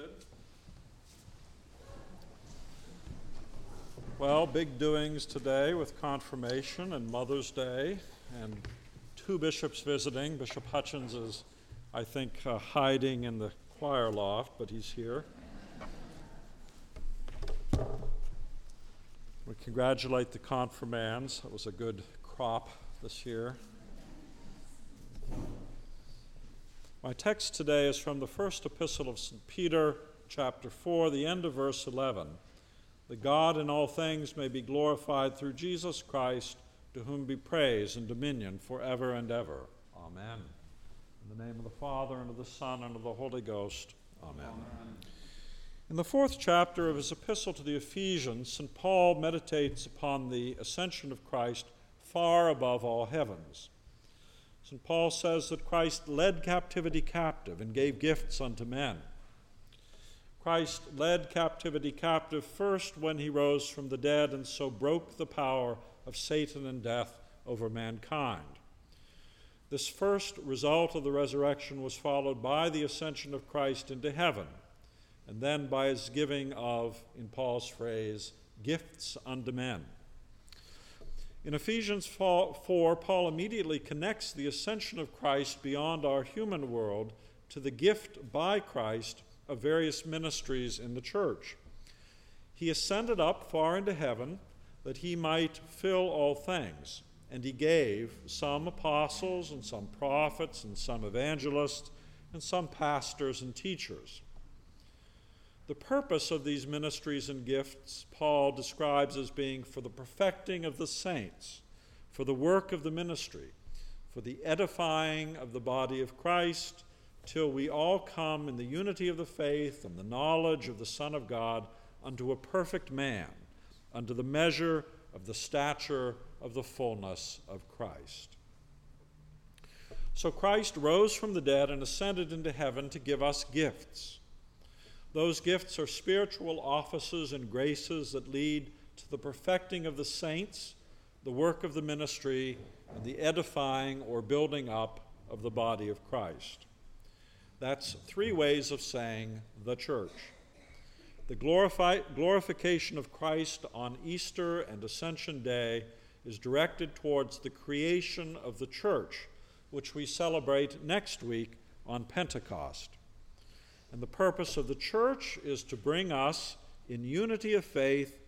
seated. Well, big doings today with confirmation and Mother's Day, and two bishops visiting. Bishop Hutchins is, I think, uh, hiding in the choir loft, but he's here. We congratulate the confirmands. It was a good crop this year. My text today is from the first epistle of St. Peter, chapter 4, the end of verse 11. The God in all things may be glorified through Jesus Christ, to whom be praise and dominion forever and ever. Amen. In the name of the Father, and of the Son, and of the Holy Ghost. Amen. Amen. In the fourth chapter of his epistle to the Ephesians, St. Paul meditates upon the ascension of Christ far above all heavens. St. Paul says that Christ led captivity captive and gave gifts unto men. Christ led captivity captive first when he rose from the dead and so broke the power of Satan and death over mankind. This first result of the resurrection was followed by the ascension of Christ into heaven, and then by his giving of, in Paul's phrase, gifts unto men. In Ephesians 4, Paul immediately connects the ascension of Christ beyond our human world to the gift by Christ of various ministries in the church. He ascended up far into heaven that he might fill all things, and he gave some apostles, and some prophets, and some evangelists, and some pastors and teachers the purpose of these ministries and gifts, Paul describes as being for the perfecting of the saints, for the work of the ministry, for the edifying of the body of Christ, till we all come in the unity of the faith and the knowledge of the Son of God unto a perfect man, unto the measure of the stature of the fullness of Christ. So Christ rose from the dead and ascended into heaven to give us gifts. Those gifts are spiritual offices and graces that lead to the perfecting of the saints, the work of the ministry, and the edifying or building up of the body of Christ. That's three ways of saying the church. The glorify, glorification of Christ on Easter and Ascension Day is directed towards the creation of the church, which we celebrate next week on Pentecost. And the purpose of the church is to bring us in unity of faith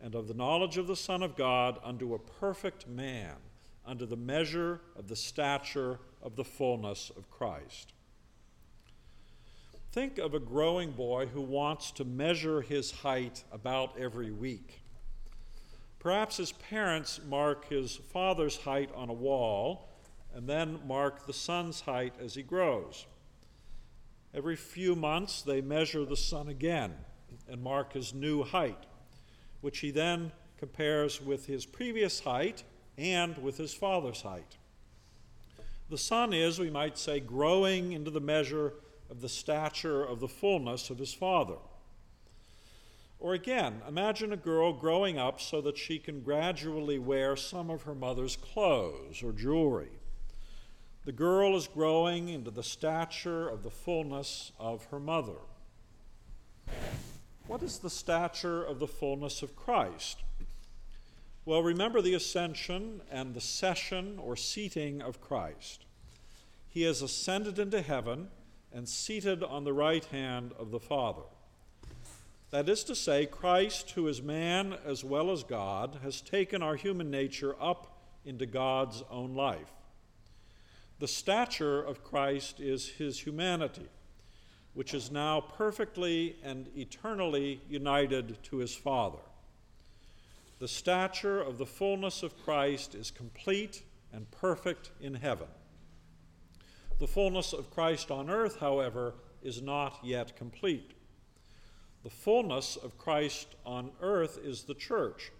and of the knowledge of the Son of God unto a perfect man, unto the measure of the stature of the fullness of Christ. Think of a growing boy who wants to measure his height about every week. Perhaps his parents mark his father's height on a wall and then mark the son's height as he grows. Every few months, they measure the son again and mark his new height, which he then compares with his previous height and with his father's height. The son is, we might say, growing into the measure of the stature of the fullness of his father. Or again, imagine a girl growing up so that she can gradually wear some of her mother's clothes or jewelry. The girl is growing into the stature of the fullness of her mother. What is the stature of the fullness of Christ? Well, remember the ascension and the session or seating of Christ. He has ascended into heaven and seated on the right hand of the Father. That is to say, Christ, who is man as well as God, has taken our human nature up into God's own life. The stature of Christ is his humanity, which is now perfectly and eternally united to his Father. The stature of the fullness of Christ is complete and perfect in heaven. The fullness of Christ on earth, however, is not yet complete. The fullness of Christ on earth is the church,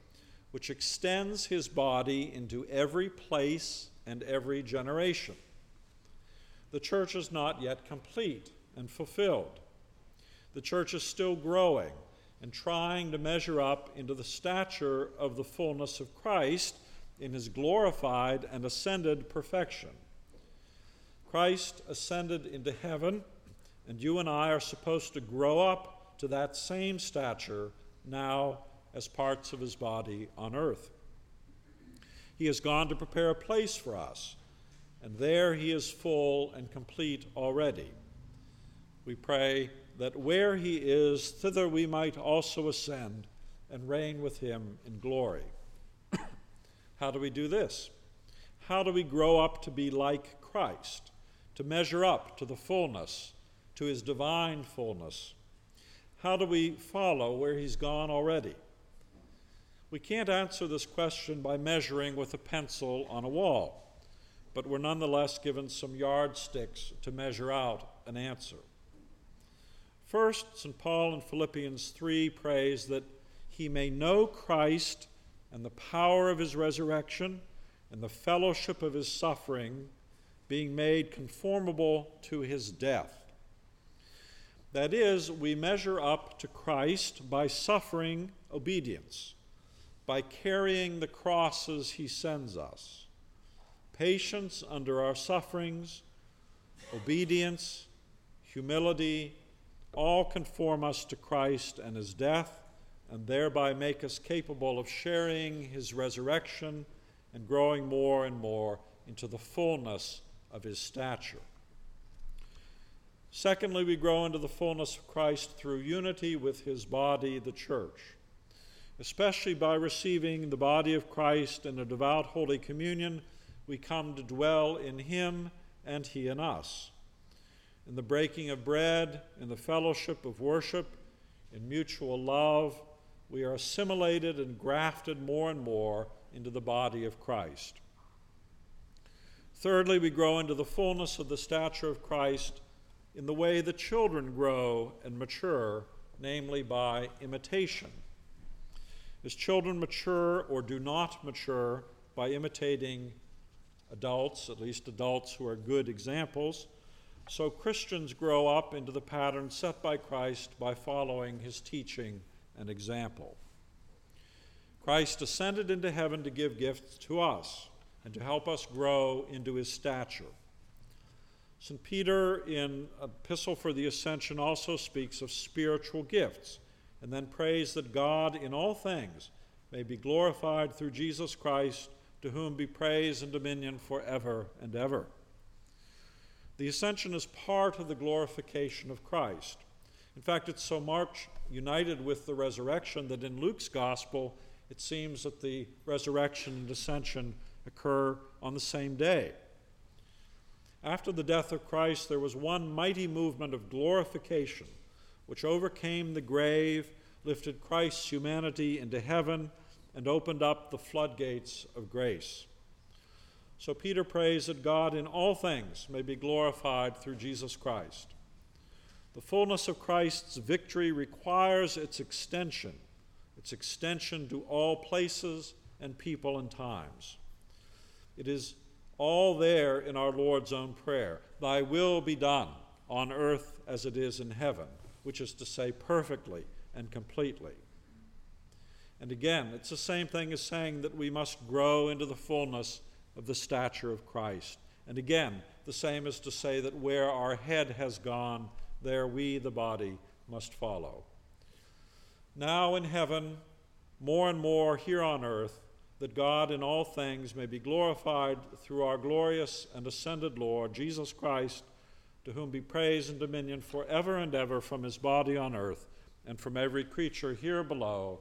which extends his body into every place and every generation the church is not yet complete and fulfilled. The church is still growing and trying to measure up into the stature of the fullness of Christ in his glorified and ascended perfection. Christ ascended into heaven, And you and I are supposed to grow up to that same stature now as parts of his body on earth. He has gone to prepare a place for us, and there he is full and complete already. We pray that where he is, thither we might also ascend and reign with him in glory. How do we do this? How do we grow up to be like Christ, to measure up to the fullness, to his divine fullness? How do we follow where he's gone already? We can't answer this question by measuring with a pencil on a wall, but we're nonetheless given some yardsticks to measure out an answer. First, St. Paul in Philippians 3 prays that he may know Christ and the power of his resurrection and the fellowship of his suffering, being made conformable to his death. That is, we measure up to Christ by suffering obedience, by carrying the crosses he sends us, patience under our sufferings, obedience, humility, all conform us to Christ and his death, and thereby make us capable of sharing his resurrection and growing more and more into the fullness of his stature. Secondly, we grow into the fullness of Christ through unity with his body, the church, especially by receiving the body of Christ in a devout Holy Communion. We come to dwell in him and he in us in the breaking of bread, in the fellowship of worship, in mutual love, we are assimilated and grafted more and more into the body of Christ. Thirdly, we grow into the fullness of the stature of Christ in the way the children grow and mature, namely by imitation. As children mature or do not mature by imitating adults, at least adults who are good examples, so Christians grow up into the pattern set by Christ by following his teaching and example. Christ ascended into heaven to give gifts to us and to help us grow into his stature. St. Peter, in Epistle for the Ascension, also speaks of spiritual gifts and then prays that God, in all things, may be glorified through Jesus Christ, to whom be praise and dominion forever and ever. The ascension is part of the glorification of Christ. In fact, it's so much united with the resurrection that in Luke's gospel, it seems that the resurrection and ascension occur on the same day. After the death of Christ, there was one mighty movement of glorification which overcame the grave, lifted Christ's humanity into heaven, and opened up the floodgates of grace. So Peter prays that God in all things may be glorified through Jesus Christ. The fullness of Christ's victory requires its extension, its extension to all places and people and times. It is all there in our Lord's own prayer Thy will be done on earth as it is in heaven, which is to say, perfectly and completely. And again, it's the same thing as saying that we must grow into the fullness of the stature of Christ. And again, the same is to say that where our head has gone, there we, the body, must follow. Now in heaven, more and more here on earth, that God in all things may be glorified through our glorious and ascended Lord, Jesus Christ, to whom be praise and dominion forever and ever from his body on earth and from every creature here below,